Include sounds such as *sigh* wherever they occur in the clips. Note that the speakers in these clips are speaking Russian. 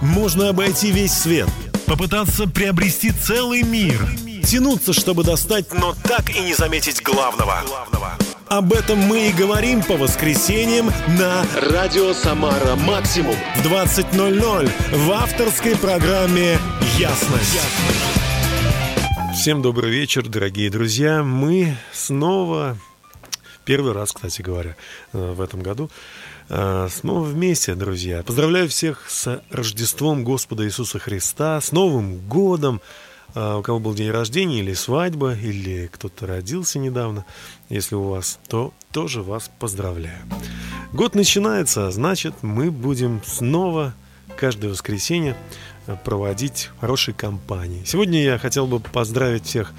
можно обойти весь свет, попытаться приобрести целый мир, тянуться, чтобы достать, но так и не заметить главного. Об этом мы и говорим по воскресеньям на «Радио Самара Максимум» в 20.00 в авторской программе «Ясность». Всем добрый вечер, дорогие друзья. Мы снова, первый раз, кстати говоря, э, в этом году, снова вместе, друзья. Поздравляю всех с Рождеством Господа Иисуса Христа, с Новым Годом. Э, у кого был день рождения или свадьба, или кто-то родился недавно, если у вас, то тоже вас поздравляю. Год начинается, значит, мы будем снова каждое воскресенье проводить хорошей компании. Сегодня я хотел бы поздравить всех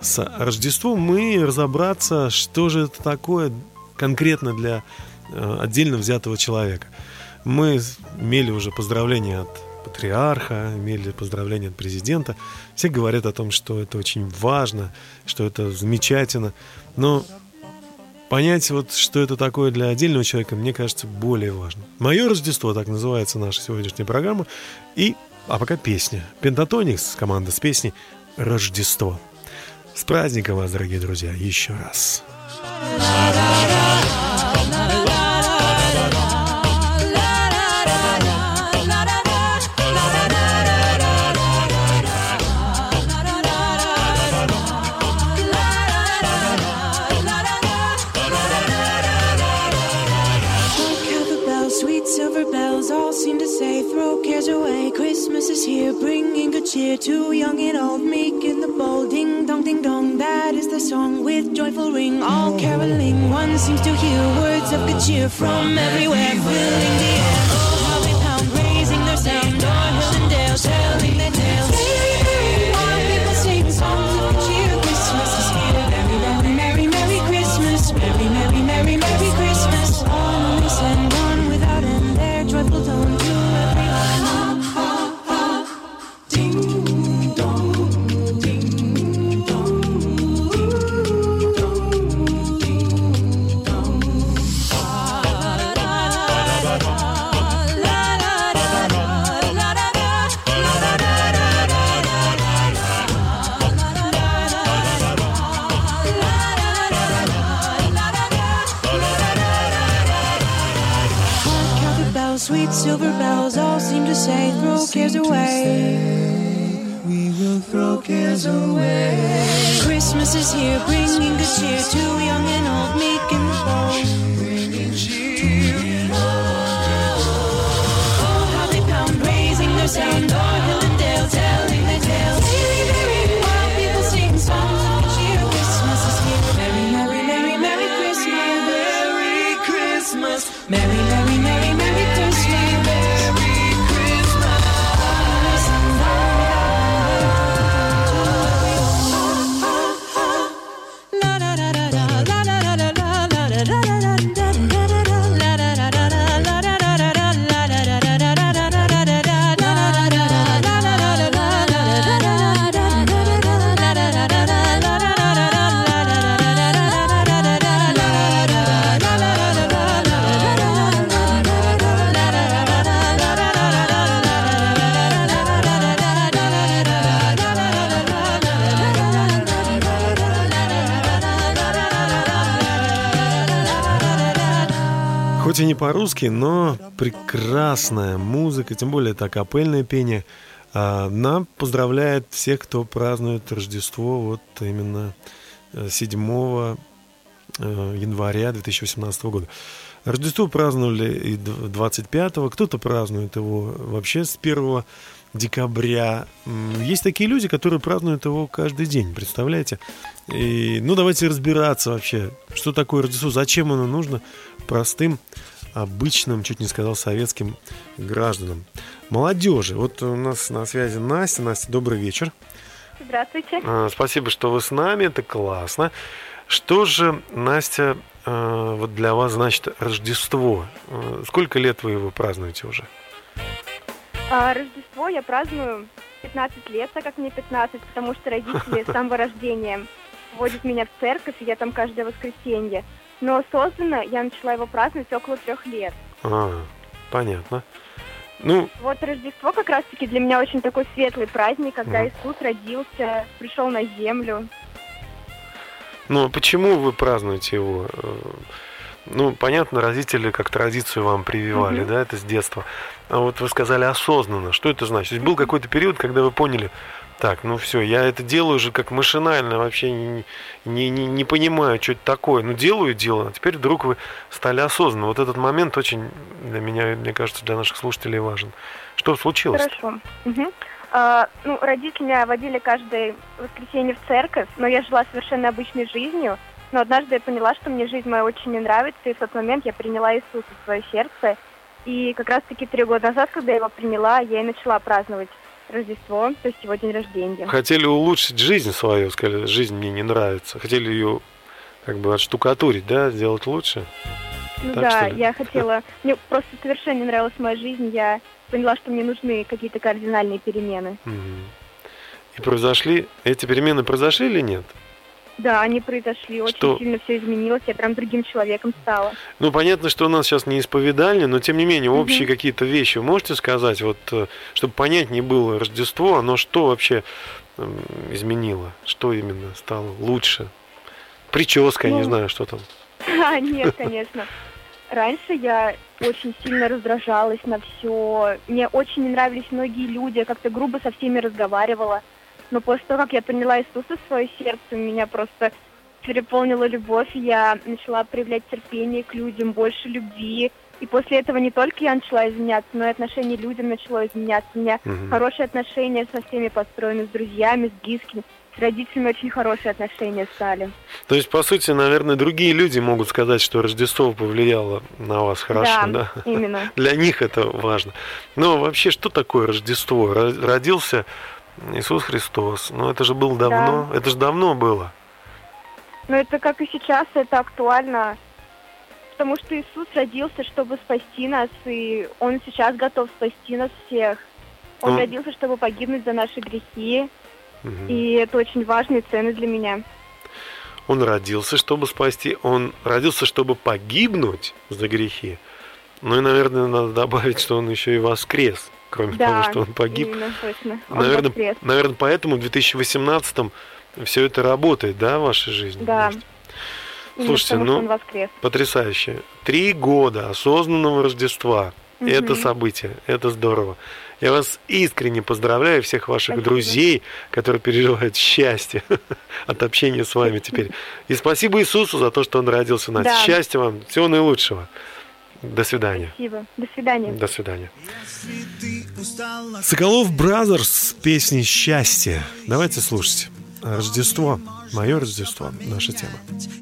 с Рождеством и разобраться, что же это такое конкретно для отдельно взятого человека. Мы имели уже поздравления от патриарха, имели поздравления от президента. Все говорят о том, что это очень важно, что это замечательно. Но понять, вот, что это такое для отдельного человека, мне кажется, более важно. Мое Рождество, так называется наша сегодняшняя программа. И а пока песня. Пентатоникс, команда с песней «Рождество». С праздником вас, дорогие друзья, еще раз. Cheer to young and old, meek and the bold. Ding dong, ding dong, that is the song with joyful ring. All caroling, one seems to hear words of good cheer from everywhere, filling the air. Silver bells all seem to say, throw cares away. We will throw cares away. Christmas is here, bringing good cheer to young and old, meek and bold. Oh, how they pound, raising their sound, Хоть и не по-русски, но прекрасная музыка, тем более это капельное пение. А, нам поздравляет всех, кто празднует Рождество вот именно 7 э, января 2018 года. Рождество праздновали и 25-го, кто-то празднует его вообще с 1 декабря. Есть такие люди, которые празднуют его каждый день, представляете? И, ну, давайте разбираться вообще, что такое Рождество, зачем оно нужно простым, обычным, чуть не сказал, советским гражданам. Молодежи. Вот у нас на связи Настя. Настя, добрый вечер. Здравствуйте. А, Спасибо, что вы с нами, это классно. Что же, Настя, а, вот для вас значит Рождество? А, Сколько лет вы его празднуете уже? Рождество я праздную 15 лет, так как мне 15, потому что родители с самого *laughs* рождения водят меня в церковь, и я там каждое воскресенье. Но осознанно я начала его праздновать около трех лет. А, понятно. Ну, Вот Рождество как раз-таки для меня очень такой светлый праздник, когда Мгм. Иисус родился, пришел на землю. ну, а почему вы празднуете его? Э, Ну, понятно, родители как традицию вам прививали, Мгм. да, это с детства. А вот вы сказали осознанно. Что это значит? То есть был какой-то период, когда вы поняли, так, ну все, я это делаю уже как машинально, вообще не, не, не, не понимаю, что это такое. Ну, делаю, делаю. А теперь вдруг вы стали осознанно. Вот этот момент очень для меня, мне кажется, для наших слушателей важен. Что случилось? Хорошо. Мгм. А, ну, родители меня водили каждое воскресенье в церковь, но я жила совершенно обычной жизнью. Но однажды я поняла, что мне жизнь моя очень не нравится, и в тот момент я приняла Иисуса в свое сердце. И как раз-таки три года назад, когда я его приняла, я и начала праздновать Рождество, то есть его день рождения. Хотели улучшить жизнь свою, сказали, жизнь мне не нравится. Хотели ее как бы отштукатурить, да, сделать лучше. Ну Так, да, я хотела... Мне просто совершенно не нравилась моя жизнь. Я поняла, что мне нужны какие-то кардинальные перемены. И произошли, эти перемены произошли или нет? Да, они произошли, очень Что? сильно все изменилось, я прям другим человеком стала. Ну, понятно, что у нас сейчас не исповедальня, но тем не менее, общие какие-то вещи вы можете сказать, вот, э, чтобы понятнее было Рождество, оно что вообще м, изменило? Что именно стало лучше? Прическа, я не Ну, знаю, что там. *laughs* А, нет, конечно. Раньше я очень сильно раздражалась на все. Мне очень не нравились многие люди, я как-то грубо со всеми разговаривала. Но после того, как я приняла Иисуса в свое сердце, меня просто переполнила любовь, я начала проявлять терпение к людям, больше любви. И после этого не только я начала изменяться, но и отношение к людям начало изменяться. У меня Мгм. хорошие отношения со всеми построены, с друзьями, с близкими. С родителями очень хорошие отношения стали. То есть, по сути, наверное, другие люди могут сказать, что Рождество повлияло на вас хорошо, да? именно. *laughs* Для них это важно. Но вообще, что такое Рождество? Ро- Родился Иисус Христос. Ну, это же было давно. Это же давно было. Но это как и сейчас, это актуально, потому что Иисус родился, чтобы спасти нас, и Он сейчас готов спасти нас всех. Он Ну. родился, чтобы погибнуть за наши грехи, Мгм. и это очень важные цены для меня. Он родился, чтобы спасти. Он родился, чтобы погибнуть за грехи. Ну и, наверное, надо добавить, что он еще и воскрес. Кроме да, того, что он погиб. именно, точно. Он Наверное, воскрес. наверное, поэтому в 2018-м все это работает, да, в вашей жизни? Да. Может? Слушайте, ну. Потрясающе. Три года осознанного Рождества. Это Мгм. событие, это здорово. Я вас искренне поздравляю, всех ваших Спасибо. друзей, которые переживают счастье *laughs* от общения с вами теперь. И спасибо Иисусу за то, что Он родился у нас. Да. Счастья вам, всего наилучшего. До свидания. Спасибо. До свидания. До свидания. Sokolov Brothers с песней «Счастье». Давайте слушать. Рождество. Мое Рождество. Наша тема.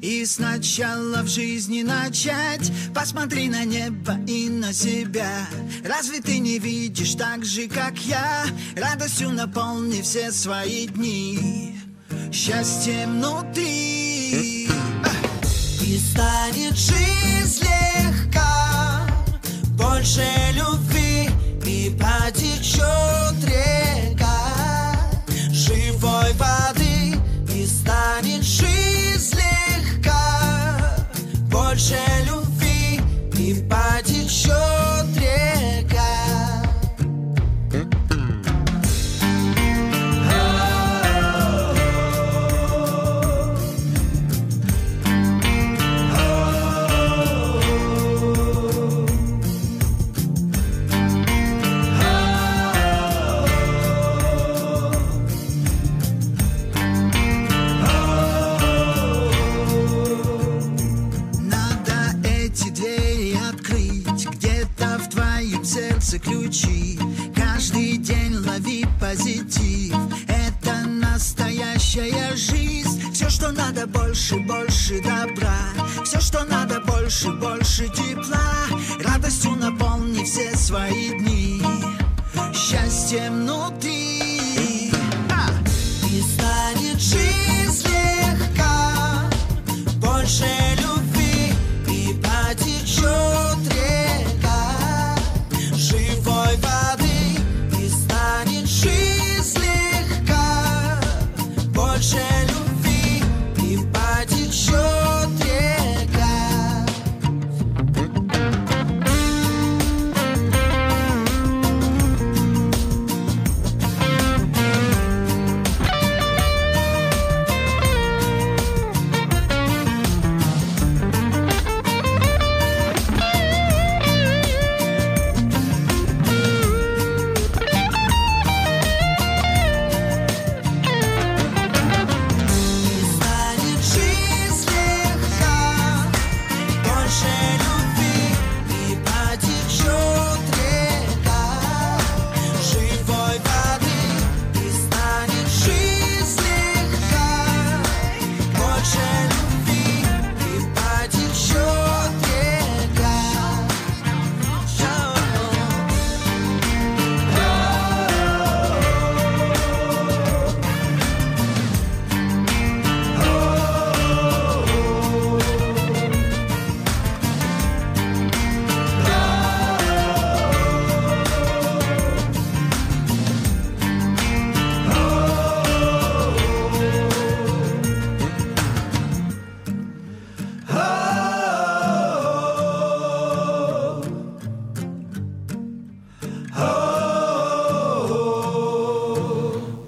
И сначала в жизни начать Посмотри на небо и на себя Разве ты не видишь так же, как я Радостью наполни все свои дни Счастьем внутри И станет жизнь Больше любви. И потечет ключи. Каждый день лови позитив. Это настоящая жизнь. Все, что надо, больше, больше добра. Все, что надо, больше, больше тепла. Радостью наполни все свои дни. Счастьем внутри. А! И станет жизнь легка. Больше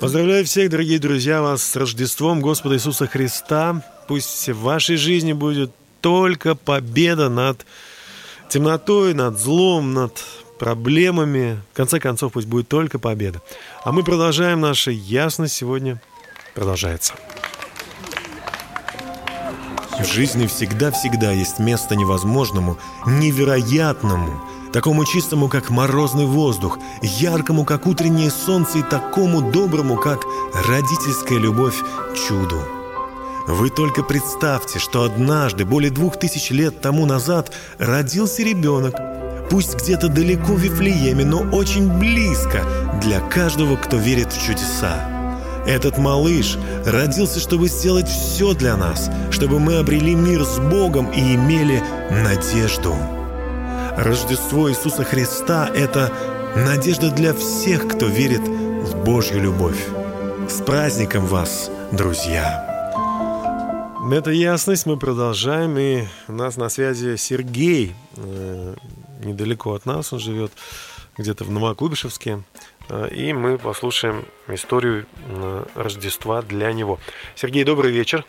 Поздравляю всех, дорогие друзья, вас с Рождеством Господа Иисуса Христа. Пусть в вашей жизни будет только победа над темнотой, над злом, над проблемами. В конце концов, пусть будет только победа. А мы продолжаем наша ясность сегодня продолжается. В жизни всегда-всегда есть место невозможному, невероятному, такому чистому, как морозный воздух, яркому, как утреннее солнце, и такому доброму, как родительская любовь чуду. Вы только представьте, что однажды, более двух тысяч лет тому назад, родился ребенок, пусть где-то далеко в Вифлееме, но очень близко для каждого, кто верит в чудеса. Этот малыш родился, чтобы сделать все для нас, чтобы мы обрели мир с Богом и имели надежду. Рождество Иисуса Христа – это надежда для всех, кто верит в Божью любовь. С праздником вас, друзья! Это ясность, мы продолжаем, и у нас на связи Сергей, э, недалеко от нас, он живет где-то в Новокуйбышевске. Э, и мы послушаем историю э, Рождества для него. Сергей, добрый вечер.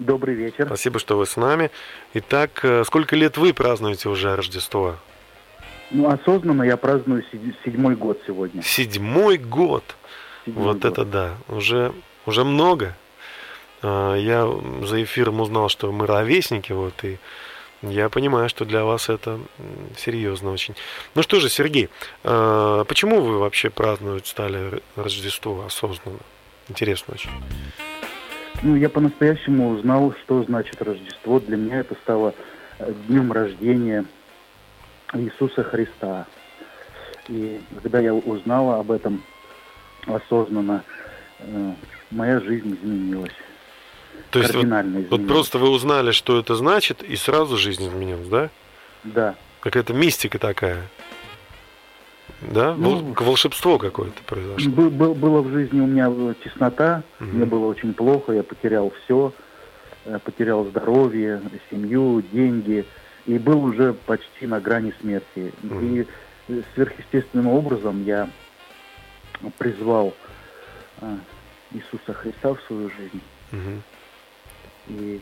Добрый вечер. Спасибо, что вы с нами. Итак, э, сколько лет вы празднуете уже Рождество? Ну, осознанно я праздную седьмой год сегодня. Седьмой год? Седьмой вот год. это да. Уже, уже много. Я за эфиром узнал, что мы ровесники, вот, и я понимаю, что для вас это серьезно очень. Ну что же, Сергей, а, почему вы вообще праздновать стали Рождество осознанно? Интересно очень. Ну, я по-настоящему узнал, что значит Рождество. Для меня это стало э, днем рождения Иисуса Христа. И когда я узнала об этом осознанно, э, моя жизнь изменилась. То есть вот, вот просто вы узнали, что это значит, и сразу жизнь изменилась, да? Да. Какая-то мистика такая. Да? Ну, волшебство какое-то произошло. Был, был, было в жизни у меня теснота, угу. мне было очень плохо, я потерял все, э, потерял здоровье, семью, деньги, и был уже почти на грани смерти. Угу. И сверхъестественным образом я призвал э, Иисуса Христа в свою жизнь. Угу и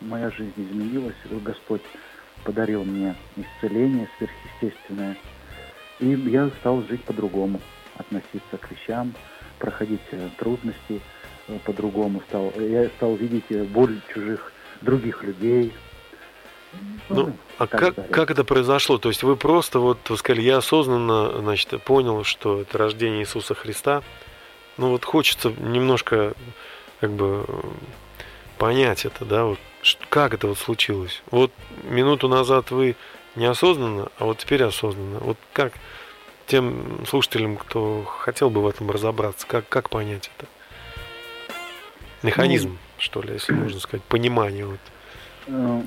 моя жизнь изменилась. Господь подарил мне исцеление сверхъестественное. И я стал жить по-другому, относиться к вещам, проходить э, трудности э, по-другому стал. Я стал видеть э, боль чужих других людей. Ну, ну а как, как это произошло? То есть вы просто вот сказали, я осознанно, значит, понял, что это рождение Иисуса Христа. Ну вот хочется немножко как бы понять это, да, вот как это вот случилось. Вот минуту назад вы неосознанно, а вот теперь осознанно. Вот как тем слушателям, кто хотел бы в этом разобраться, как, как понять это? Механизм, ну, что ли, если можно сказать, понимание вот. Э,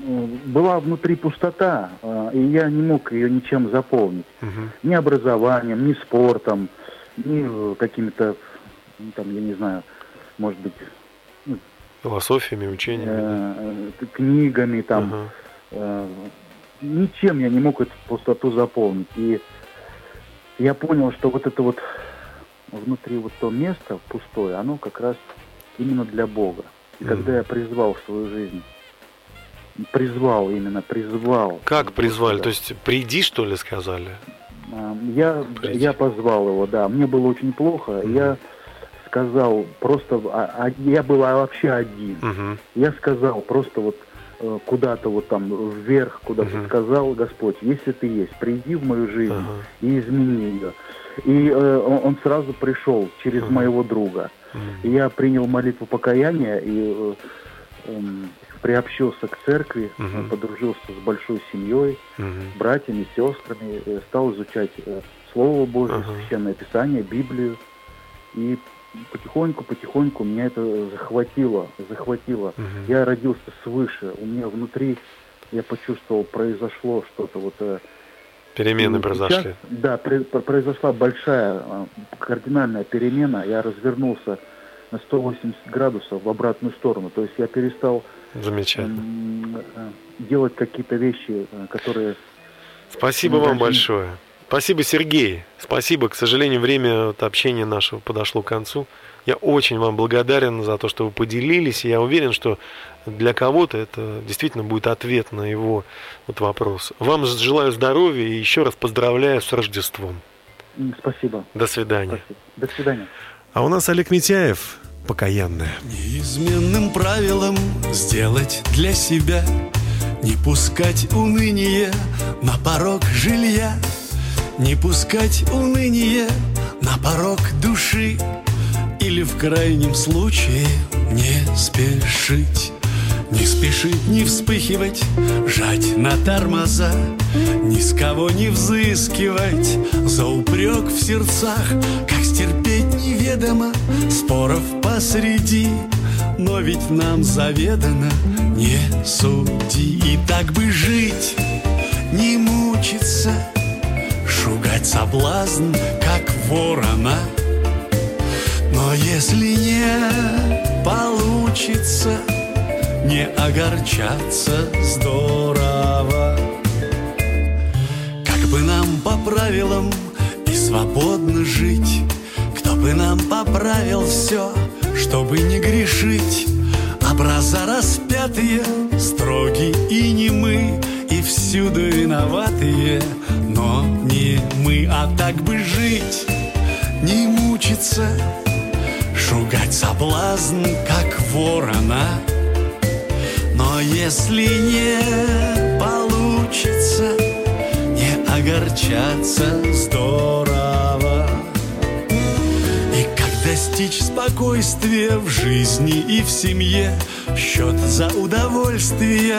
была внутри пустота, э, и я не мог ее ничем заполнить. Угу. Ни образованием, ни спортом, ни какими-то, ну, там, я не знаю, может быть, Философиями, учениями? Э, книгами там. Ага. Э, ничем я не мог эту пустоту заполнить. И я понял, что вот это вот внутри вот то место пустое, оно как раз именно для Бога. И mm. когда я призвал в свою жизнь, призвал именно, призвал. Как призвали? То есть приди, что ли, сказали? Э, я, я позвал его, да. Мне было очень плохо. Mm. Я сказал просто, а, а, я был вообще один. Угу. Я сказал просто вот куда-то вот там вверх, куда-то угу. сказал Господь, если ты есть, приди в мою жизнь ага. и измени ее. И э, он сразу пришел через ага. моего друга. Угу. Я принял молитву покаяния и э, э, приобщился к церкви, угу. подружился с большой семьей, угу. братьями, сестрами, э, стал изучать э, Слово Божье, ага. Священное Писание, Библию. И потихоньку, потихоньку меня это захватило, захватило. Угу. Я родился свыше, у меня внутри, я почувствовал, произошло что-то вот. Э, Перемены произошли. да, произошла большая, э, кардинальная перемена. Я развернулся на 180 градусов в обратную сторону. То есть я перестал Замечательно. Э, делать какие-то вещи, которые... Спасибо вам большое. Спасибо, Сергей. Спасибо. К сожалению, время вот, общения нашего подошло к концу. Я очень вам благодарен за то, что вы поделились. Я уверен, что для кого-то это действительно будет ответ на его вот вопрос. Вам желаю здоровья и еще раз поздравляю с Рождеством. Спасибо. До свидания. Спасибо. До свидания. А у нас Олег Митяев, покаянная. Неизменным правилом сделать для себя Не пускать уныние на порог жилья Не пускать уныние на порог души Или в крайнем случае не спешить. Не спешить, не вспыхивать, жать на тормоза Ни с кого не взыскивать. За упрек в сердцах Как стерпеть неведомо споров посреди. Но ведь нам заведано не суди И так бы жить, не мучиться Шугать соблазн, как ворона Но если не получится не огорчаться здорово. Как бы нам по правилам и свободно жить, Кто бы нам поправил все, чтобы не грешить, Образа распятые, строгие и не мы, всюду виноватые, но не мы, а так бы жить, не мучиться, Шугать соблазн, как ворона — но если не получится, не огорчаться здорово. Достичь спокойствия в жизни и в семье, счет за удовольствие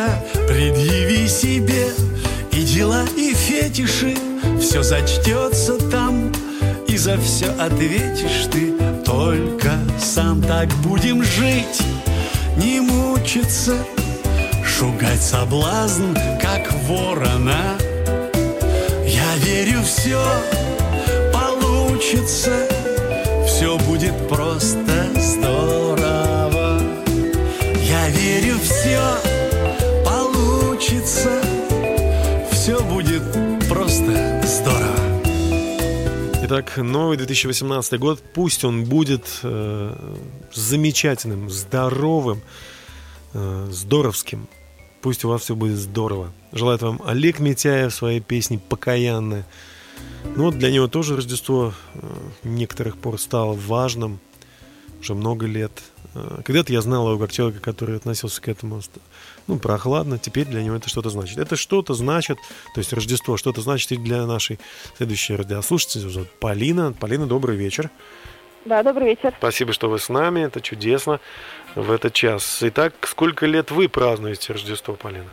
предъяви себе. И дела, и фетиши, все зачтется там, и за все ответишь ты только сам. Так будем жить, не мучиться, Шугать соблазн, как ворона Я верю, все получится будет просто здорово Я верю, все получится Все будет просто здорово Итак, новый 2018 год, пусть он будет э, замечательным, здоровым, э, здоровским, Пусть у вас все будет здорово. Желает вам Олег Митяев своей песни «Покаянная». Ну вот для него тоже Рождество э, некоторых пор стало важным. Уже много лет. Э, когда-то я знал его как человека, который относился к этому ну, прохладно. Теперь для него это что-то значит. Это что-то значит, то есть Рождество что-то значит и для нашей следующей радиослушательницы. Зовут Полина. Полина, добрый вечер. Да, добрый вечер. Спасибо, что вы с нами. Это чудесно в этот час. Итак, сколько лет вы празднуете Рождество, Полина?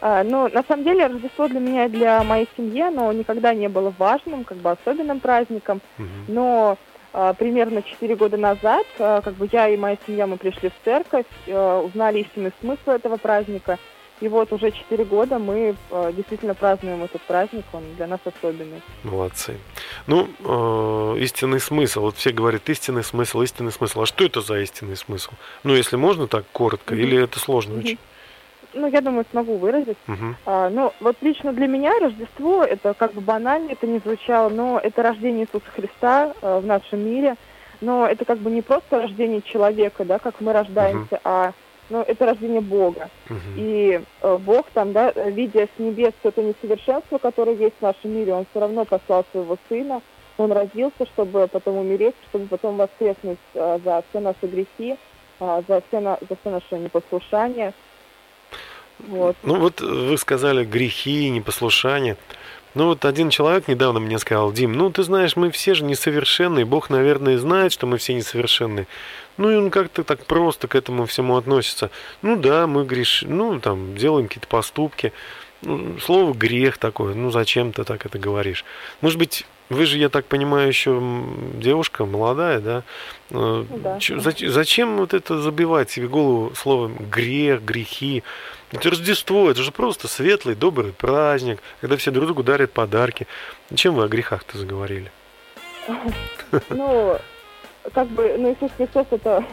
Ну, на самом деле, Рождество для меня и для моей семьи, оно никогда не было важным, как бы особенным праздником. Угу. Но а, примерно 4 года назад, а, как бы я и моя семья, мы пришли в церковь, а, узнали истинный смысл этого праздника – и вот уже 4 года мы э, действительно празднуем этот праздник, он для нас особенный. Молодцы. Ну, э, истинный смысл. Вот все говорят истинный смысл, истинный смысл. А что это за истинный смысл? Ну, если можно так коротко, mm-hmm. или это сложно mm-hmm. очень? Ну, я думаю, смогу выразить. Uh-huh. А, ну, вот лично для меня Рождество, это как бы банально, это не звучало, но это рождение Иисуса Христа э, в нашем мире. Но это как бы не просто рождение человека, да, как мы рождаемся, uh-huh. а но это рождение Бога. Угу. И э, Бог там, да, видя с небес это несовершенство, которое есть в нашем мире, Он все равно послал своего Сына, Он родился, чтобы потом умереть, чтобы потом воскреснуть э, за все наши грехи, э, за, все на, за все наше непослушание. Вот. Ну вот вы сказали грехи, непослушание. Ну вот один человек недавно мне сказал, Дим, ну ты знаешь, мы все же несовершенные, Бог, наверное, знает, что мы все несовершенные. Ну и он как-то так просто к этому всему относится. Ну да, мы грешим, ну там делаем какие-то поступки. Ну, слово грех такое, ну зачем ты так это говоришь? Может быть, вы же, я так понимаю, еще девушка молодая, да? Э, да. Зачем, зачем вот это забивать себе голову словом грех, грехи? Это Рождество, это же просто светлый, добрый праздник, когда все друг другу дарят подарки. Чем вы о грехах-то заговорили? *laughs* Ну, как бы, ну, Иисус Христос это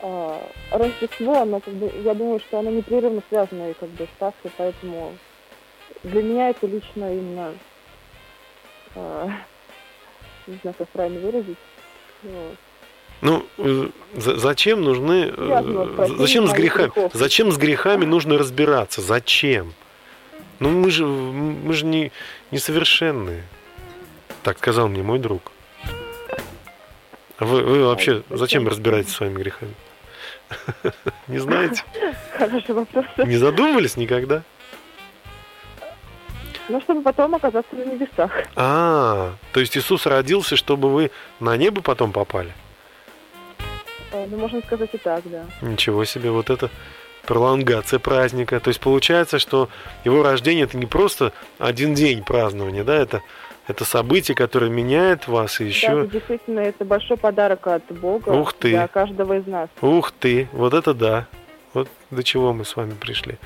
э, Рождество, но как бы, я думаю, что оно непрерывно связано и как бы с Пасхой, поэтому для меня это лично именно э, не знаю, как правильно выразить. Ну, э, за- зачем нужны... э, прощением Зачем с грехами? грехов. Зачем с грехами нужно разбираться? Зачем? Ну, мы же, мы же не, несовершенные. Так сказал мне мой друг. А Вы, вы вообще зачем разбираетесь с своими грехами? *laughs* Не знаете? Хороший вопрос. Не задумывались никогда? Ну, чтобы потом оказаться на небесах. А, то есть Иисус родился, чтобы вы на небо потом попали? Э, Ну, можно сказать и так, да. Ничего себе, вот это пролонгация праздника. То есть получается, что его рождение это не просто один день празднования, да, это, это событие, которое меняет вас и Да, еще... это действительно, это большой подарок от Бога Ух ты. для каждого из нас. Ух ты, вот это да. Вот *laughs* до чего мы с вами пришли.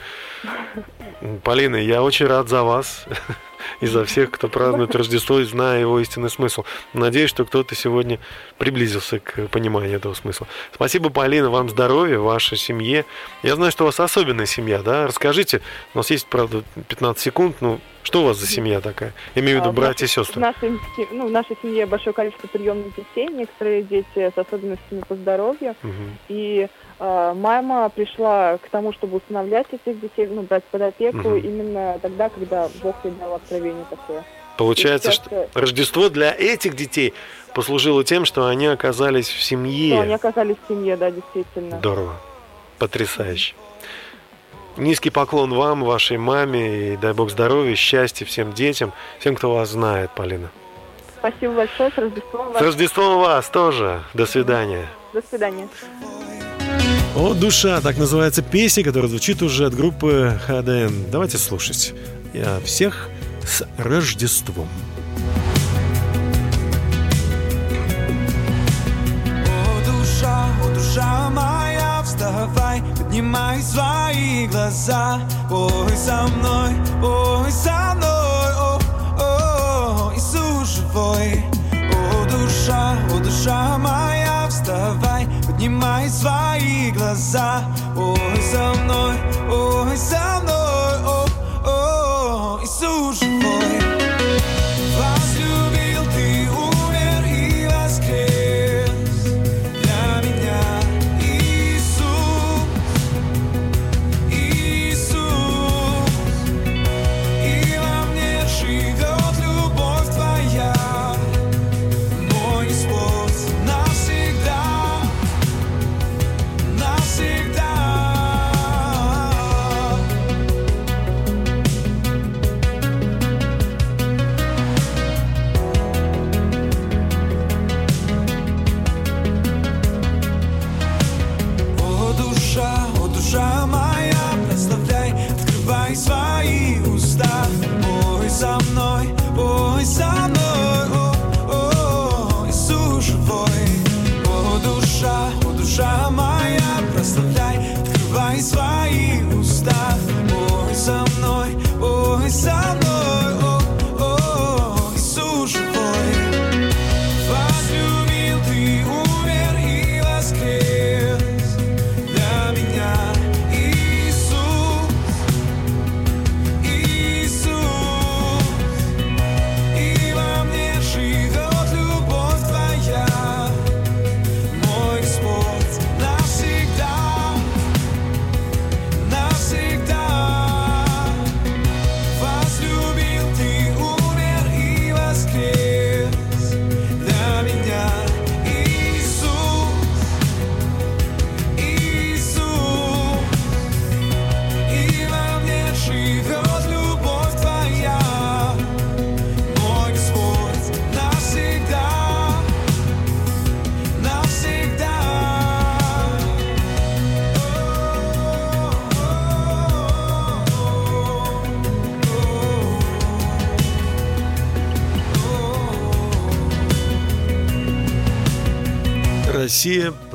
Полина, я очень рад за вас *laughs* и за всех, кто празднует Рождество и зная его истинный смысл. Надеюсь, что кто-то сегодня приблизился к пониманию этого смысла. Спасибо, Полина, вам здоровья, вашей семье. Я знаю, что у вас особенная семья, да? Расскажите, у нас есть, правда, 15 секунд, ну, что у вас за семья такая? Я имею в виду А, братья и сестры. В нашей, ну, в нашей семье большое количество приемных детей, некоторые дети с особенностями по здоровью. Мгм. И э, мама пришла к тому, чтобы усыновлять этих детей, ну, брать под опеку Мгм. именно тогда, когда Бог ей дал откровение такое. Получается, что сейчас, э, Рождество для этих детей послужило тем, что они оказались в семье. что они оказались в семье, да, действительно. Здорово. Потрясающе. Низкий поклон вам, вашей маме, и дай бог здоровья, счастья всем детям, всем, кто вас знает, Полина. Спасибо большое, с Рождеством С вас. Рождеством вас тоже. До свидания. До свидания. «О, душа» — так называется песня, которая звучит уже от группы ХДН. Давайте слушать. Я всех с Рождеством. О, душа, о, душа моя, вставай, поднимай свои глаза. Ой, со мной, ой, со мной, о, о, Иисус живой. О, душа, о, душа моя, вставай, поднимай свои глаза. Ой, со мной, ой, со мной,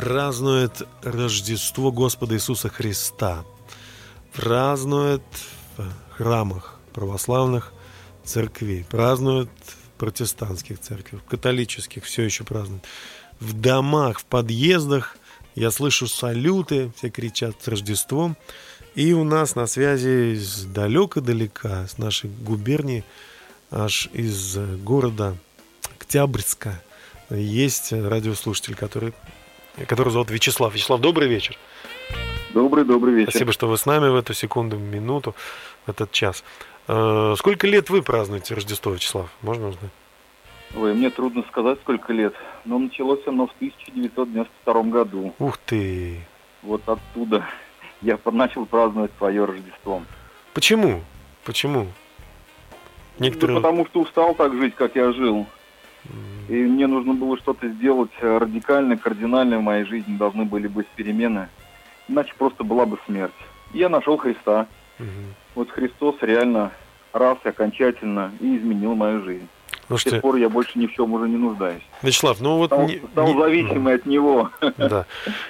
празднует Рождество Господа Иисуса Христа. Празднует в храмах православных церквей. Празднует в протестантских церквях, в католических все еще празднуют. В домах, в подъездах я слышу салюты, все кричат с Рождеством. И у нас на связи из далека-далека, с нашей губернии, аж из города Октябрьска есть радиослушатель, который, который зовут Вячеслав. Вячеслав, добрый вечер. Добрый, добрый вечер. Спасибо, что вы с нами в эту секунду, минуту, в этот час. Э, сколько лет вы празднуете Рождество, Вячеслав? Можно узнать? Ой, мне трудно сказать, сколько лет. Но началось оно в 1992 году. Ух ты! Вот оттуда *laughs* я начал праздновать свое Рождество. Почему? Почему? Некоторые... Ну, потому что устал так жить, как я жил. И мне нужно было что-то сделать радикально, кардинально в моей жизни. Должны были быть перемены. Иначе просто была бы смерть. И я нашел Христа. Угу. Вот Христос реально раз и окончательно и изменил мою жизнь. Слушайте, С тех пор я больше ни в чем уже не нуждаюсь. Вячеслав, ну вот... Стал, не, стал не, зависимый от него. *laughs* Да.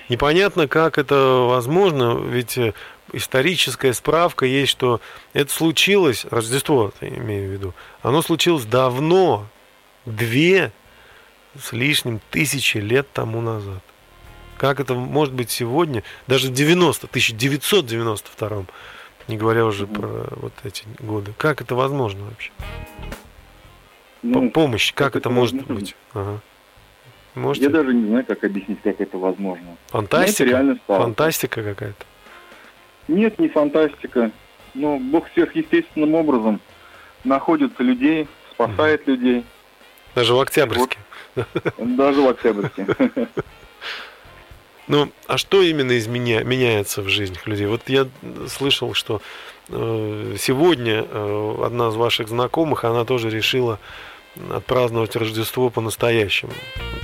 Непонятно, как это возможно, ведь э, историческая справка есть, что это случилось, Рождество, я имею в виду, оно случилось давно, две с лишним тысячи лет тому назад. Как это может быть сегодня, даже в 90, 1992 не говоря уже mm-hmm. про вот эти годы. Как это возможно вообще? Ну, Помощь, как, это, это может возможно? быть? Ага. Можете? Я даже не знаю, как объяснить, как это возможно. Фантастика? реально стало. Фантастика какая-то? Нет, не фантастика. Но Бог сверхъестественным образом находит людей, спасает угу. людей. Даже в Октябрьске? Вот. Даже в Октябрьске. Ну, а что именно изменя... меняется в жизнях людей? Вот я слышал, что э, сегодня э, одна из ваших знакомых, она тоже решила отпраздновать Рождество по-настоящему.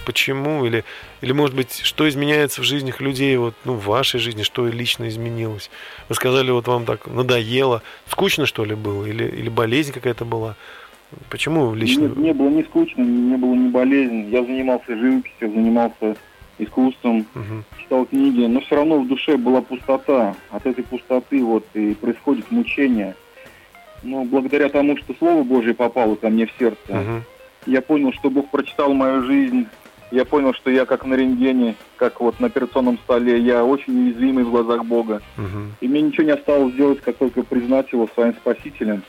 Почему? Или, или, может быть, что изменяется в жизнях людей, вот, ну, в вашей жизни, что лично изменилось? Вы сказали, вот вам так надоело, скучно, что ли, было? Или, или болезнь какая-то была? Почему лично? Нет, не было не скучно, не было не болезнь. Я занимался живописью, занимался искусством, угу. читал книги, но все равно в душе была пустота. От этой пустоты вот и происходит мучение. Но благодаря тому, что Слово Божье попало ко мне в сердце, угу. я понял, что Бог прочитал мою жизнь. Я понял, что я как на рентгене, как вот на операционном столе, я очень уязвимый в глазах Бога. Угу. И мне ничего не осталось сделать, как только признать Его своим Спасителем.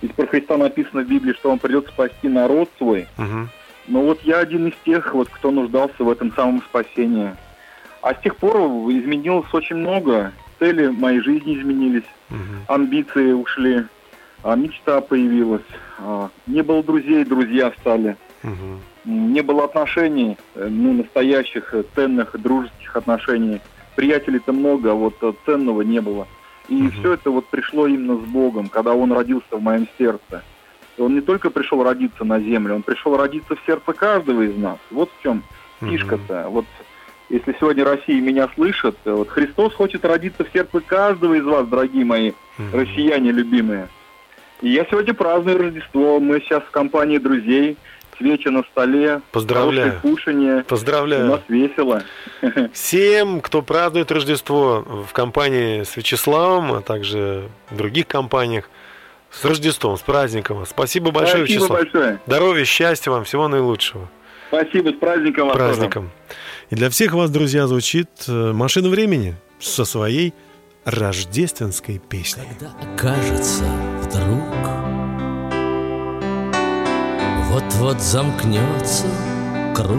Ведь про Христа написано в Библии, что Он придет спасти народ свой. Угу. Но вот я один из тех, вот, кто нуждался в этом самом спасении. А с тех пор изменилось очень много. Цели моей жизни изменились, угу. амбиции ушли, а мечта появилась. А, не было друзей, друзья стали. Угу. Не было отношений, э, ну, настоящих, э, ценных, дружеских отношений. Приятелей-то много, а вот э, ценного не было. И угу. все это вот пришло именно с Богом, когда Он родился в моем сердце. Он не только пришел родиться на землю, он пришел родиться в сердце каждого из нас. Вот в чем фишка-то. Вот если сегодня Россия меня слышит, вот Христос хочет родиться в сердце каждого из вас, дорогие мои россияне любимые. И я сегодня праздную Рождество. Мы сейчас в компании друзей, свечи на столе, Поздравляю. кушание. Поздравляю. У нас весело. *laughs* Всем, кто празднует Рождество в компании с Вячеславом, а также в других компаниях, с Рождеством, с праздником. Спасибо большое, Спасибо Вячеслав. большое. Здоровья, счастья вам, всего наилучшего. Спасибо, с праздником вас. Праздником. И для всех вас, друзья, звучит э, «Машина времени» со своей рождественской песней. Когда окажется вдруг Вот-вот замкнется круг.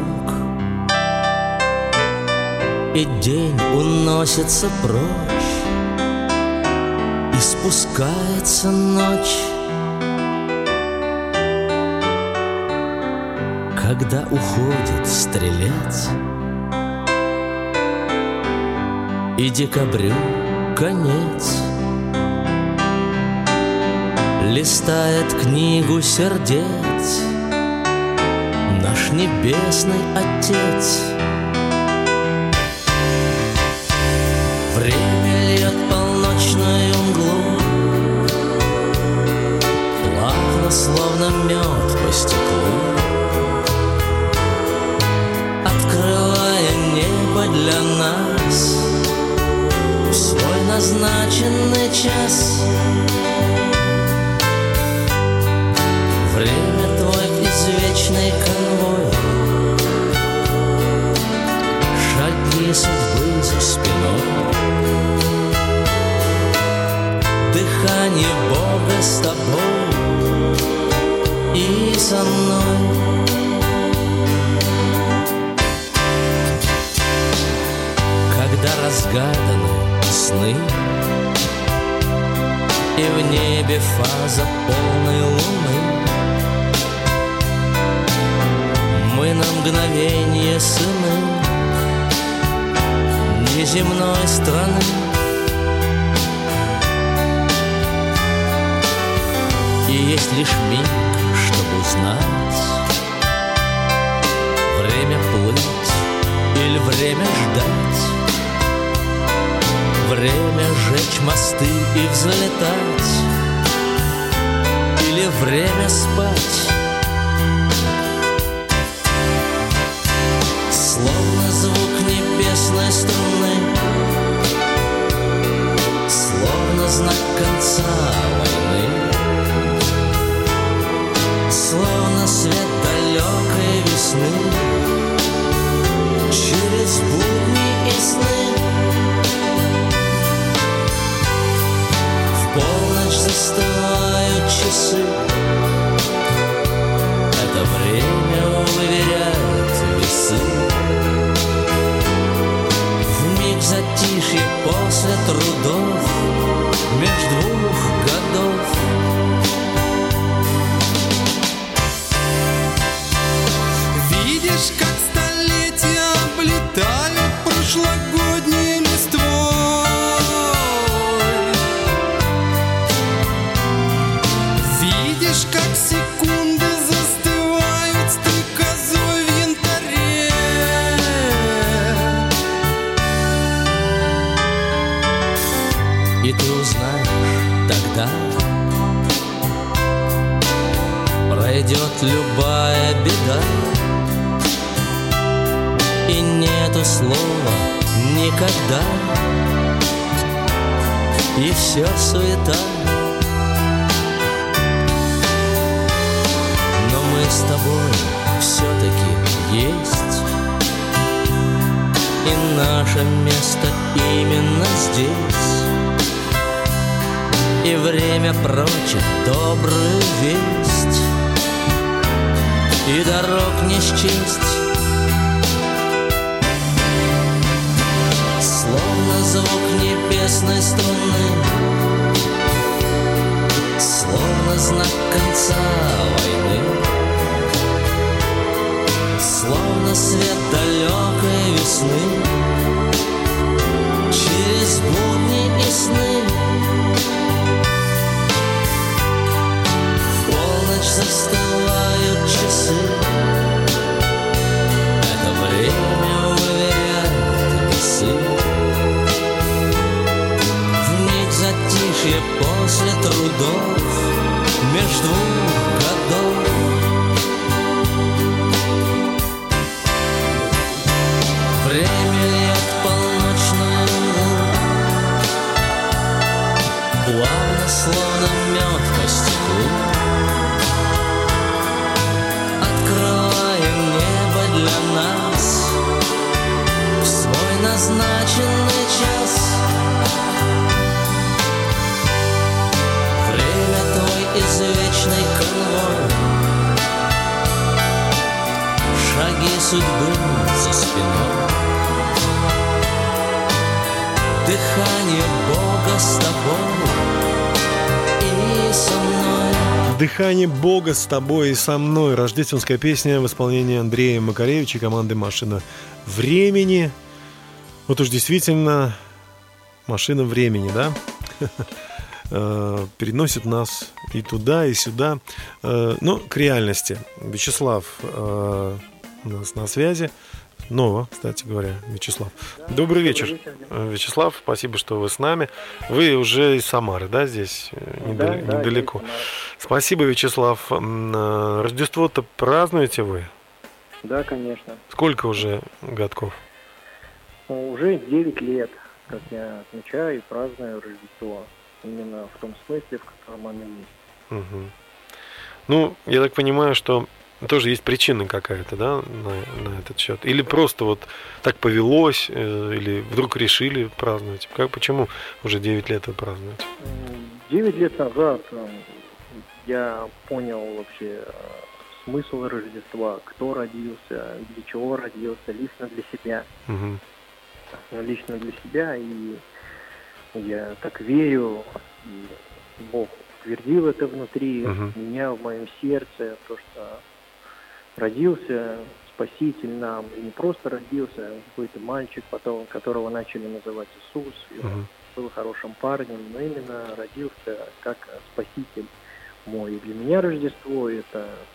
И день уносится прочь и спускается ночь. Когда уходит стрелец И декабрю конец. Листает книгу сердец Наш небесный Отец. Время время ждать. Время сжечь мосты и взлетать. Или время спать. Словно звук небесной струны. Словно знак конца войны. Словно свет далекой весны сны В полночь застывают часы. Это время уверяет весы. В миг затишье после трудов Меж двух годов. Видишь, как любая беда. И нету слова никогда И все суета. Но мы с тобой все-таки есть. И наше место именно здесь. И время прочит добрую весть И дорог не счесть. Словно звук небесной струны Словно знак конца войны. Словно свет далекой весны Через будни и сны после трудов Меж конвой Шаги судьбы за спиной Дыхание Бога с тобой и со мной Дыхание Бога с тобой и со мной. Рождественская песня в исполнении Андрея Макаревича и команды «Машина времени». Вот уж действительно машина времени, да? *laughs* Э, Переносит нас и туда, и сюда. Э, Ну, к реальности. Вячеслав э, у нас на связи. Нова, кстати говоря, Вячеслав. Добрый вечер. Э, Вячеслав, спасибо, что вы с нами. Вы уже из Самары, да, здесь э, Да, недал- да, недалеко. Самары. Спасибо, Вячеслав. Рождество-то празднуете вы? Да, конечно. Сколько уже годков? Ну, Уже 9 лет, как я отмечаю и праздную Рождество. Именно в том смысле, в котором оно есть. Мгм. Ну, я так понимаю, что тоже есть причина какая-то, да, на, на этот счет? Или просто вот так повелось, э, или вдруг решили праздновать? Как, почему уже 9 лет вы празднуете? Девять лет назад э, я понял вообще э, смысл Рождества, кто родился, для чего родился, лично для себя. Ну, Лично для себя, и я так верю, и Бог утвердил это внутри Мгм. меня, в моем сердце, то, что родился Спаситель нам, и не просто родился, а какой-то мальчик, потом, которого начали называть Иисус, и он был хорошим парнем, но именно родился как Спаситель мой. И для меня Рождество – это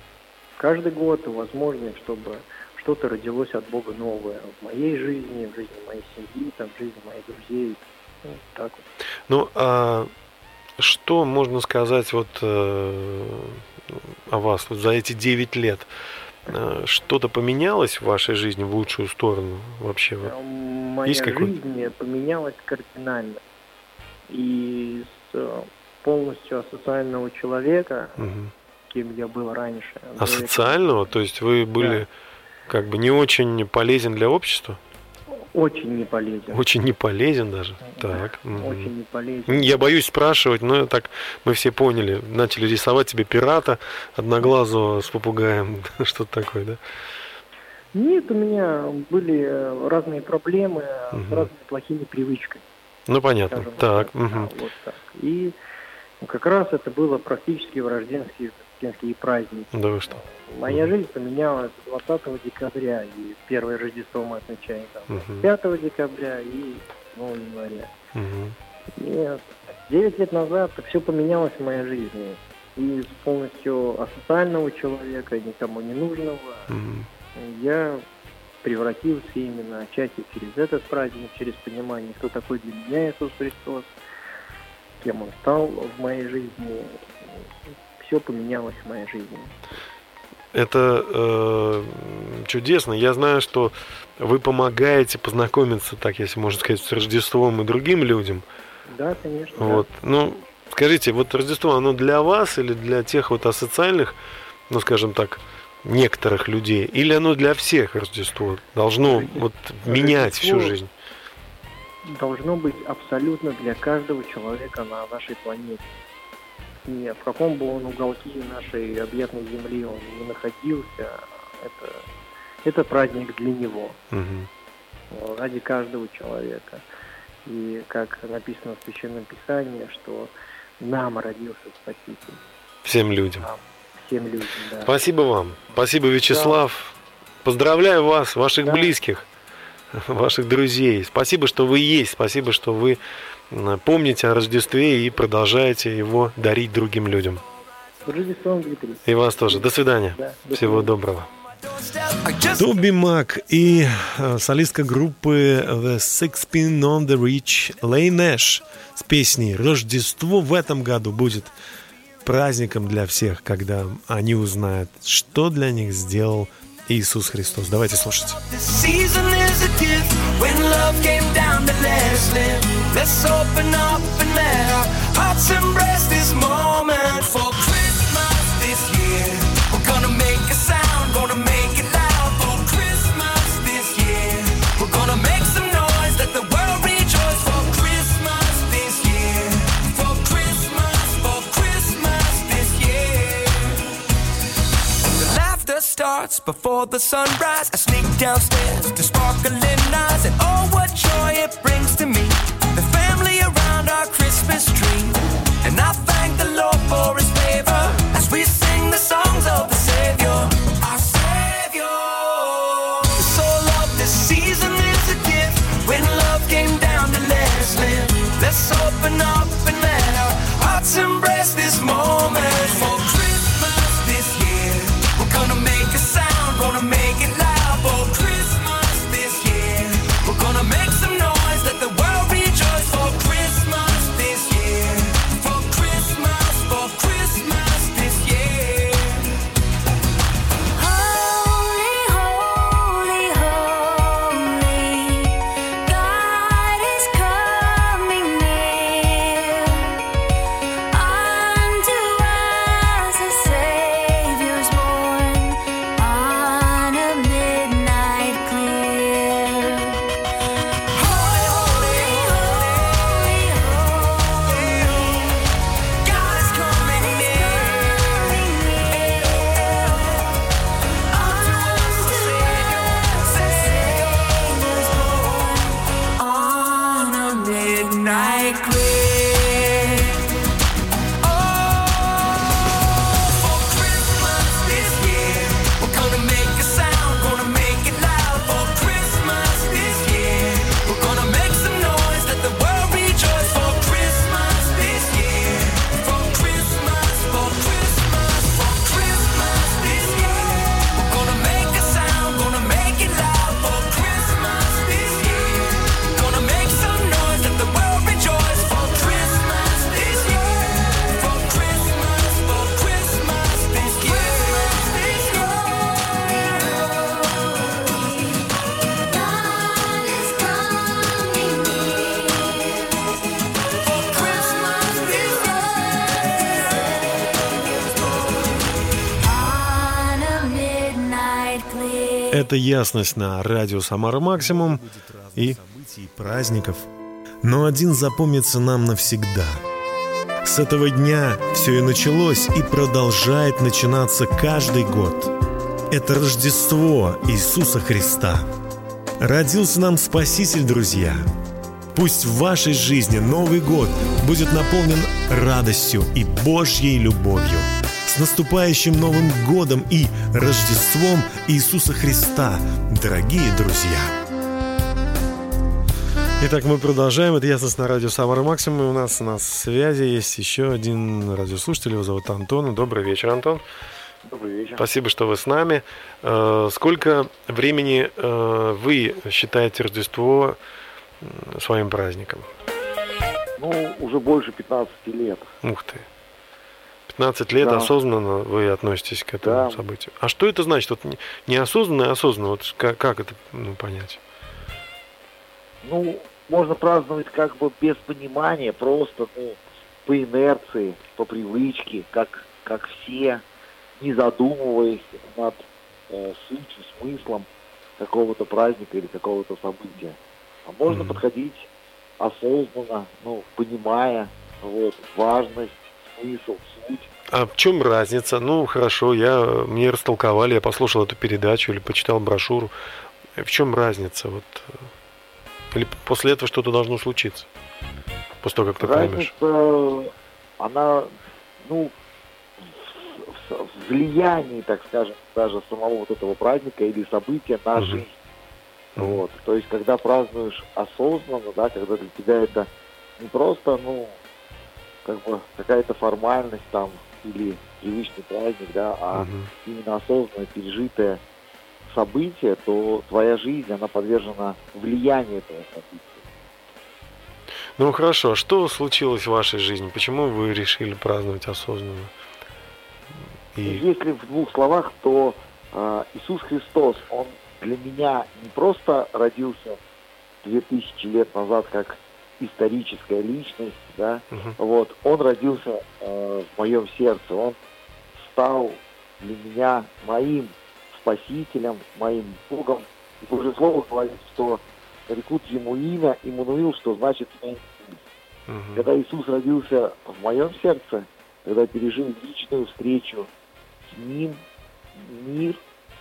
каждый год возможность, чтобы что-то родилось от Бога новое в моей жизни, в жизни моей семьи, там, в жизни моих друзей. Ну, так вот. Ну, а что можно сказать вот э, о вас вот за эти 9 лет? Э, Что-то поменялось в вашей жизни в лучшую сторону вообще? Вот? Моя Есть жизнь поменялась кардинально. И с э, полностью асоциального человека, Мгм. кем я был раньше. А до этого, социального? То есть вы были как бы не очень полезен для общества? Очень не полезен. Очень не полезен даже? Так. Очень не полезен. Я боюсь спрашивать, но так мы все поняли. Начали рисовать себе пирата одноглазого с попугаем. *laughs* Что-то такое, да? Нет, у меня были э, разные проблемы э, Мгм. с разными плохими привычками. Ну, понятно. Так. так. Да, вот так. И как раз это было практически в рождественские, рождественские праздники. Да вы что? Моя жизнь поменялась 20 декабря, и первое Рождество мы отмечаем там, Мгм. 5 декабря и 7 января. Нет, 9 лет назад все поменялось в моей жизни. И с полностью асоциального человека, никому не нужного, Мгм. я превратился именно отчасти через этот праздник, через понимание, кто такой для меня Иисус Христос, кем Он стал в моей жизни. Все поменялось в моей жизни. Это э, чудесно. Я знаю, что вы помогаете познакомиться, так если можно сказать, с Рождеством и другим людям. Да, конечно. да. Вот. Ну, скажите, вот Рождество, оно для вас или для тех вот асоциальных, ну, скажем так, некоторых людей, или оно для всех Рождество должно вот менять всю Рождество- жизнь? должно быть абсолютно для каждого человека на нашей планете. И в каком бы он уголке нашей объятной земли он не находился, это, это праздник для него, э, ради каждого человека. И как написано в Священном Писании, что нам родился Спаситель, Всем людям. всем людям. Да. Спасибо вам. Спасибо, Вячеслав. Поздравляю вас, ваших близких, *laughs* ваших друзей. Спасибо, что вы есть. Спасибо, что вы помните о Рождестве и продолжаете его дарить другим людям. С Рождеством, Дмитрий. И вас тоже. До свидания. Да, до Всего свидания. доброго. Тоби Мак и э, солистка группы The Six Pin on the Reach Лей Нэш с песней «Рождество в этом году будет праздником для всех, когда они узнают, что для них сделал Иисус Христос». Давайте слушать. Let's open up and let our hearts embrace this moment for Christmas this year. We're gonna make a sound, gonna make it loud for Christmas this year. We're gonna make some noise, let the world rejoice for Christmas this year. For Christmas, for Christmas this year. The laughter starts before the sunrise. I sneak downstairs to sparkling eyes, and oh, what joy it brings to me. Our Christmas tree, and I thank the Lord for His favor as we Это ясность на радио «Самара Максимум» и праздников. Но один запомнится нам навсегда. С этого дня все и началось и продолжает начинаться каждый год. Это Рождество Иисуса Христа. Родился нам Спаситель, друзья. Пусть в вашей жизни Новый год будет наполнен радостью и Божьей любовью. С наступающим Новым годом и Рождеством Иисуса Христа, дорогие друзья! Итак, мы продолжаем. Это ясность на радио Самара Максимум. И у нас на связи есть еще один радиослушатель. Его зовут Антон. Добрый вечер, Антон. Добрый вечер. Спасибо, что вы с нами. Э, сколько времени э, вы считаете Рождество своим праздником? Ну, уже больше 15 лет. Ух ты. 15 лет Да. осознанно вы относитесь к этому Да. событию. А что это значит? Вот не- неосознанно и осознанно. Вот как, как это ну, понять? Ну, можно праздновать как бы без понимания, просто, ну, по инерции, по привычке, как, как все, не задумываясь над э, сутью, смыслом какого-то праздника или какого-то события. А можно подходить осознанно, ну, понимая вот, важность, смысл, суть. А в чем разница? Ну, хорошо, я, мне растолковали, я послушал эту передачу или почитал брошюру. В чем разница? Вот, э, или после этого что-то должно случиться? После того, как ты поймешь. Разница, она, ну, в, в- влиянии, так скажем, даже самого вот этого праздника или события на Мгм. жизнь. Вот. То есть, когда празднуешь осознанно, да, когда для тебя это не просто, ну, как бы какая-то формальность там или привычный праздник, да, а именно осознанное пережитое событие, то твоя жизнь, она подвержена влиянию этого события. Ну хорошо, а что случилось в вашей жизни? Почему вы решили праздновать осознанно? И Если в двух словах, то э, Иисус Христос, Он для меня не просто родился 2000 лет назад как историческая личность, да, вот, Он родился э, в моем сердце, Он стал для меня моим спасителем, моим Богом. И Божье Слово говорит, что рекут Ему имя Иммануил, что значит «Имя Иисус». Когда Иисус родился в моем сердце, когда пережил личную встречу с Ним, мир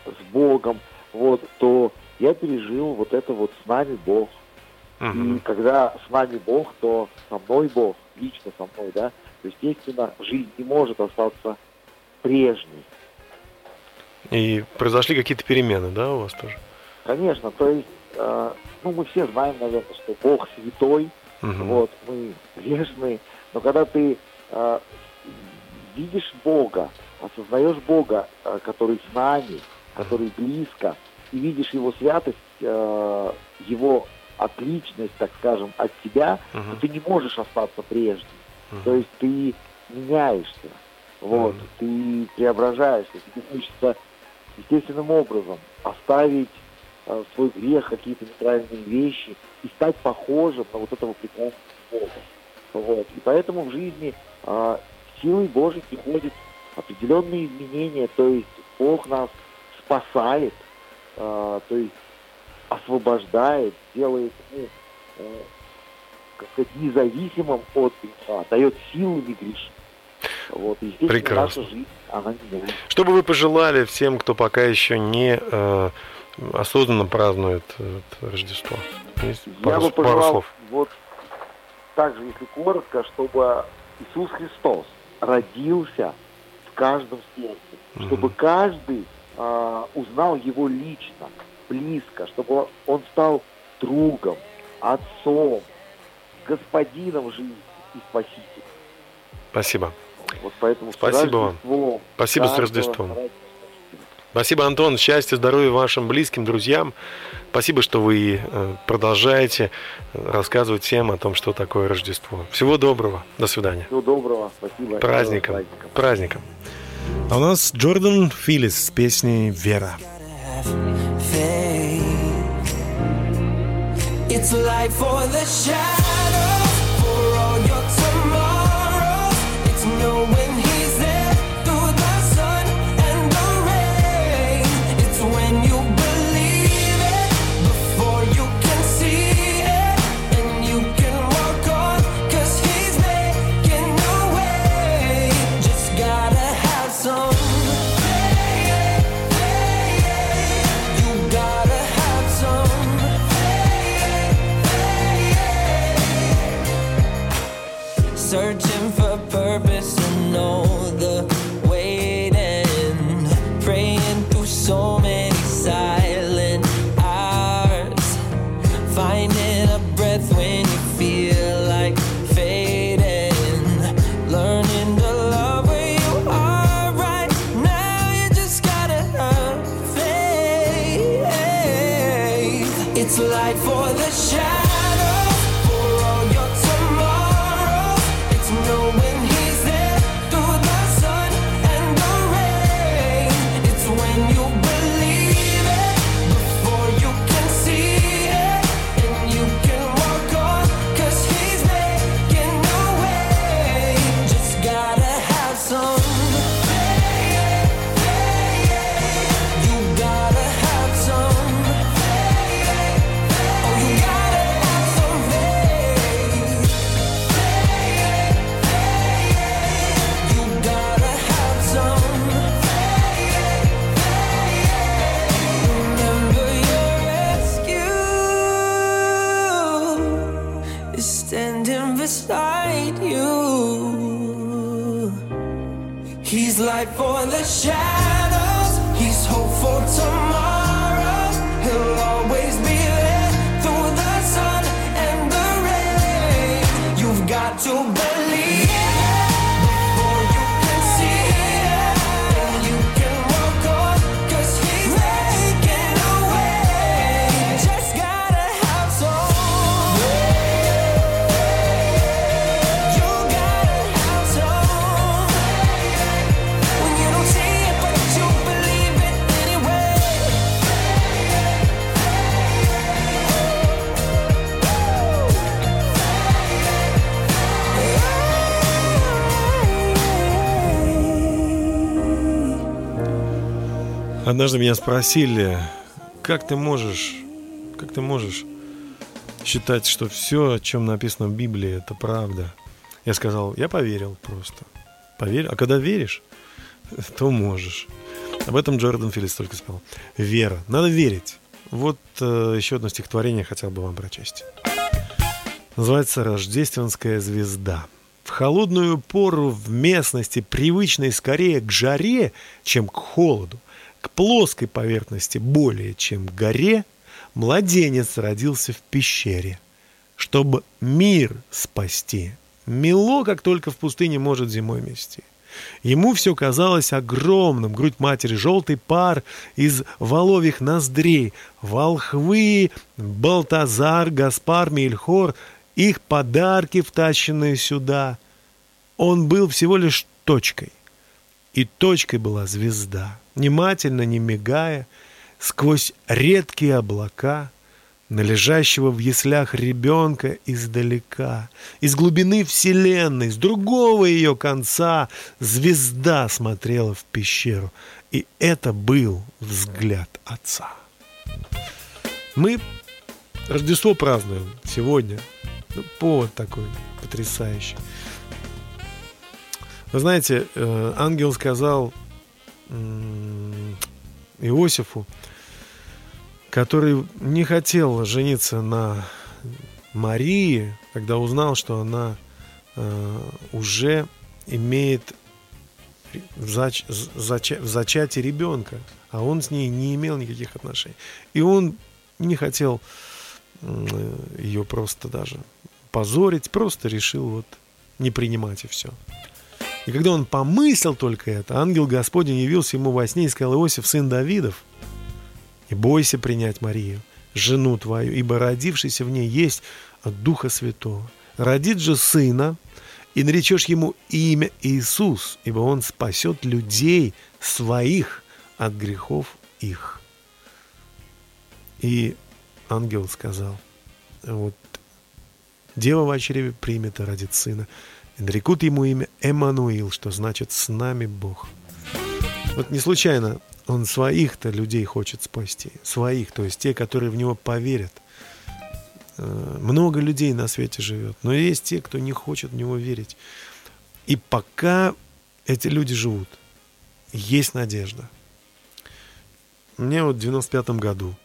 с Богом, вот, то я пережил вот это вот с нами Бог. И когда с нами Бог, то со мной Бог, лично со мной, да, то естественно, жизнь не может остаться прежней. И произошли какие-то перемены, да, у вас тоже? Конечно, то есть, э, ну, мы все знаем, наверное, что Бог святой, Мгм. вот, мы грешные, но когда ты э, видишь Бога, осознаешь Бога, э, который с нами, который близко, и видишь Его святость, э, Его отличность, так скажем, от тебя, то ты не можешь остаться прежним. То есть ты меняешься, вот, ты преображаешься, тебе хочется естественным образом оставить э, свой грех, какие-то неправильные вещи и стать похожим на вот этого прекрасного Бога. Вот. И поэтому в жизни э, силой Божьей приходят определенные изменения, то есть Бог нас спасает, э, то есть освобождает, делает ну, э, как сказать, независимым от греха, дает силу не грешить. Вот, Прекрасно. жизнь, она меняется. Что бы вы пожелали всем, кто пока еще не э, осознанно празднует э, Рождество? Есть Я пару, бы пару пожелал, слов. вот так же, если коротко, чтобы Иисус Христос родился в каждом сердце, чтобы каждый а, узнал его лично, близко, чтобы он стал другом, отцом, господином жизни и спасителем. Спасибо. Вот поэтому Спасибо вам. Спасибо с Рождеством. Спасибо, Антон. Счастья, здоровья вашим близким, друзьям. Спасибо, что вы э, продолжаете э, рассказывать всем о том, что такое Рождество. Всего доброго. До свидания. Всего доброго. Спасибо. Праздником. Праздником. А у нас Джордан Филлис с песней «Вера». It's light for the shadow, Однажды меня спросили, как ты можешь, как ты можешь считать, что все, о чем написано в Библии, это правда. Я сказал, я поверил просто. Поверь. А когда веришь, *laughs* то можешь. Об этом Джордан Филлис только сказал. Вера. Надо верить. Вот э, еще одно стихотворение хотел бы вам прочесть. Называется «Рождественская звезда». В холодную пору в местности, привычной скорее к жаре, чем к холоду, к плоской поверхности более, чем к горе, младенец родился в пещере, чтобы мир спасти. Мело, как только в пустыне может зимой мести. Ему все казалось огромным, грудь матери, желтый пар из воловьих ноздрей, волхвы, Балтазар, Гаспар, Мельхор, их подарки, втащенные сюда. Он был всего лишь точкой, и точкой была звезда, внимательно, не мигая, сквозь редкие облака, на лежащего в яслях ребенка издалека, из глубины вселенной, с другого ее конца, звезда смотрела в пещеру, и это был взгляд отца. Мы Рождество празднуем сегодня. Ну, повод такой потрясающий. Вы знаете, э, ангел сказал Иосифу, который не хотел жениться на Марии, когда узнал, что она э, уже имеет в, зач, зача, в зачатии ребенка, а он с ней не имел никаких отношений. И он не хотел ее просто даже позорить, просто решил вот не принимать и все. И когда он помыслил только это, ангел Господень явился ему во сне и сказал, Иосиф, сын Давидов, не бойся принять Марию, жену твою, ибо родившийся в ней есть от Духа Святого. Родит же сына, и наречешь ему имя Иисус, ибо он спасет людей своих от грехов их. И ангел сказал, вот, дева в чреве примет и родит сына, нарекут ему имя Эммануил, что значит «с нами Бог». Вот не случайно он своих-то людей хочет спасти. Своих, то есть те, которые в него поверят. Э, Много людей на свете живет, но есть те, кто не хочет в него верить. И пока эти люди живут, есть надежда. Мне вот в 95 году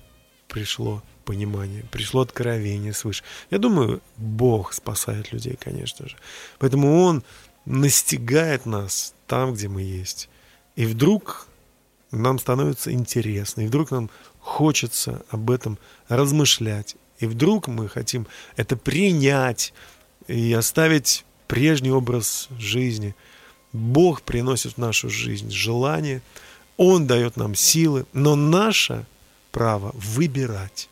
пришло понимание, пришло откровение свыше. Я думаю, Бог спасает людей, конечно же. Поэтому Он настигает нас там, где мы есть. И вдруг нам становится интересно, и вдруг нам хочется об этом размышлять. И вдруг мы хотим это принять и оставить прежний образ жизни. Бог приносит в нашу жизнь желание, Он дает нам силы, но наше право выбирать.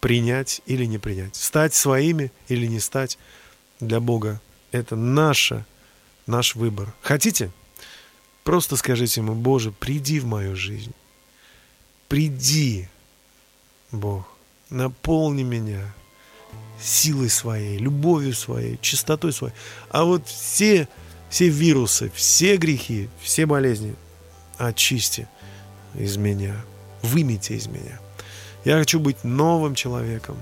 Принять или не принять. Стать своими или не стать для Бога. Это наше, наш выбор. Хотите? Просто скажите ему, Боже, приди в мою жизнь. Приди, Бог, наполни меня силой своей, любовью своей, чистотой своей. А вот все, все вирусы, все грехи, все болезни очисти из меня, вымите из меня. Я хочу быть новым человеком.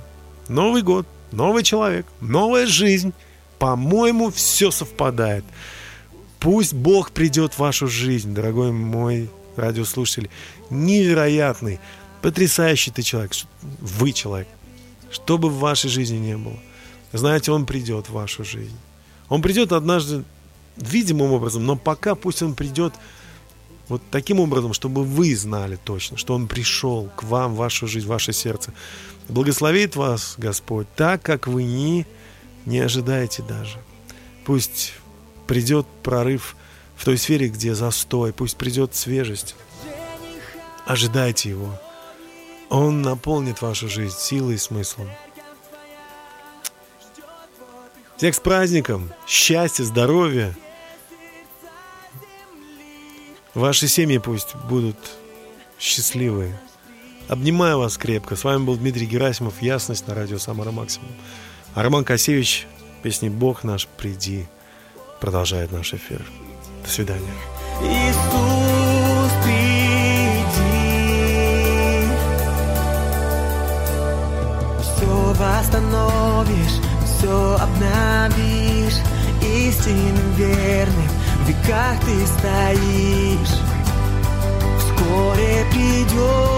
Новый год, новый человек, новая жизнь. По-моему, все совпадает. Пусть Бог придет в вашу жизнь, дорогой мой радиослушатель. Невероятный, потрясающий ты человек. Вы человек. Что бы в вашей жизни не было. Знаете, Он придет в вашу жизнь. Он придет однажды видимым образом, но пока пусть Он придет вот таким образом, чтобы вы знали точно, что Он пришел к вам, в вашу жизнь, в ваше сердце. Благословит вас Господь так, как вы не, не ожидаете даже. Пусть придет прорыв в той сфере, где застой, пусть придет свежесть. Ожидайте Его. Он наполнит вашу жизнь силой и смыслом. Всех с праздником! Счастья, здоровья! Ваши семьи пусть будут счастливые. Обнимаю вас крепко. С вами был Дмитрий Герасимов. Ясность на радио Самара Максимум. А Роман Косевич, песни «Бог наш, приди» продолжает наш эфир. До свидания. Иисус, приди. Все восстановишь, все обновишь, истинным верным веках ты стоишь. Вскоре придет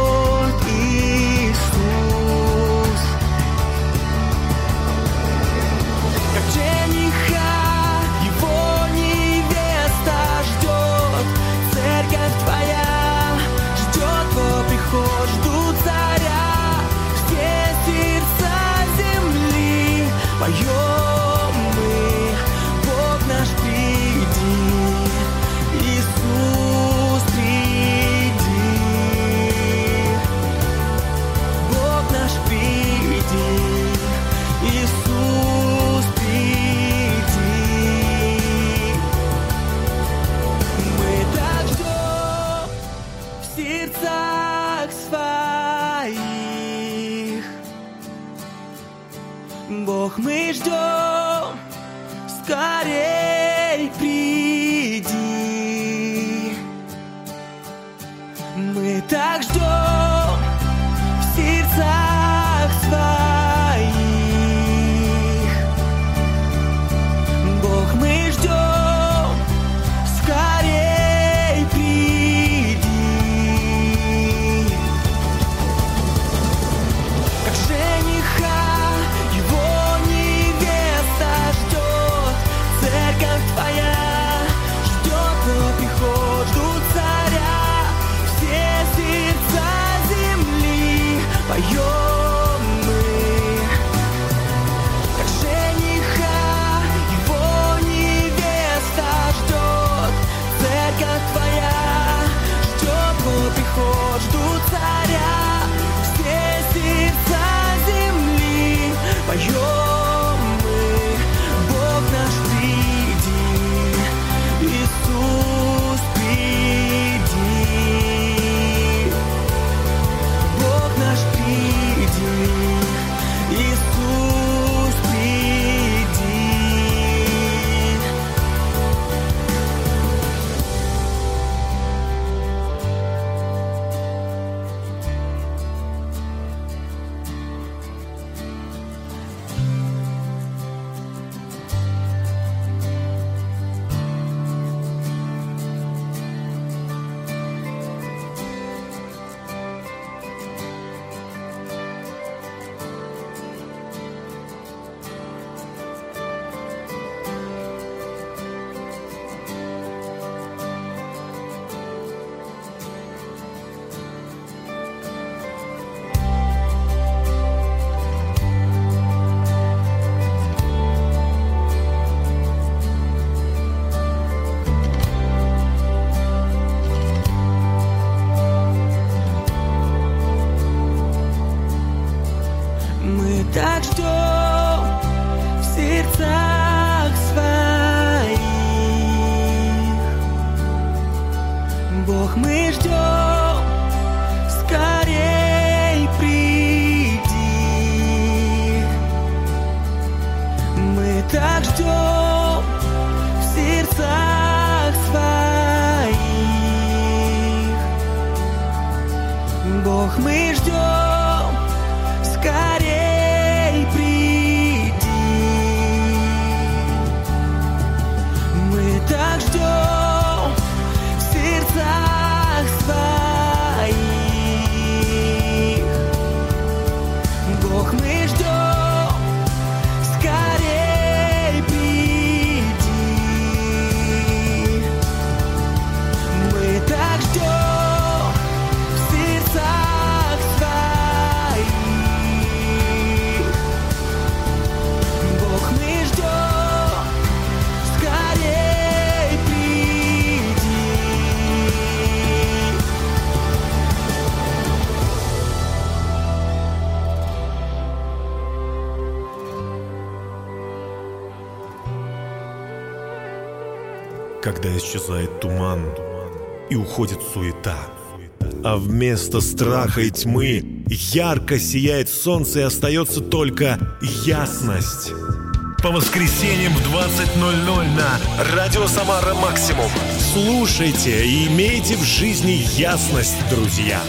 мы ждем, исчезает туман и уходит суета, а вместо страха и тьмы ярко сияет солнце и остается только ясность. По воскресеньям в 20.00 на Радио Самара Максимум. Слушайте и имейте в жизни ясность, друзья.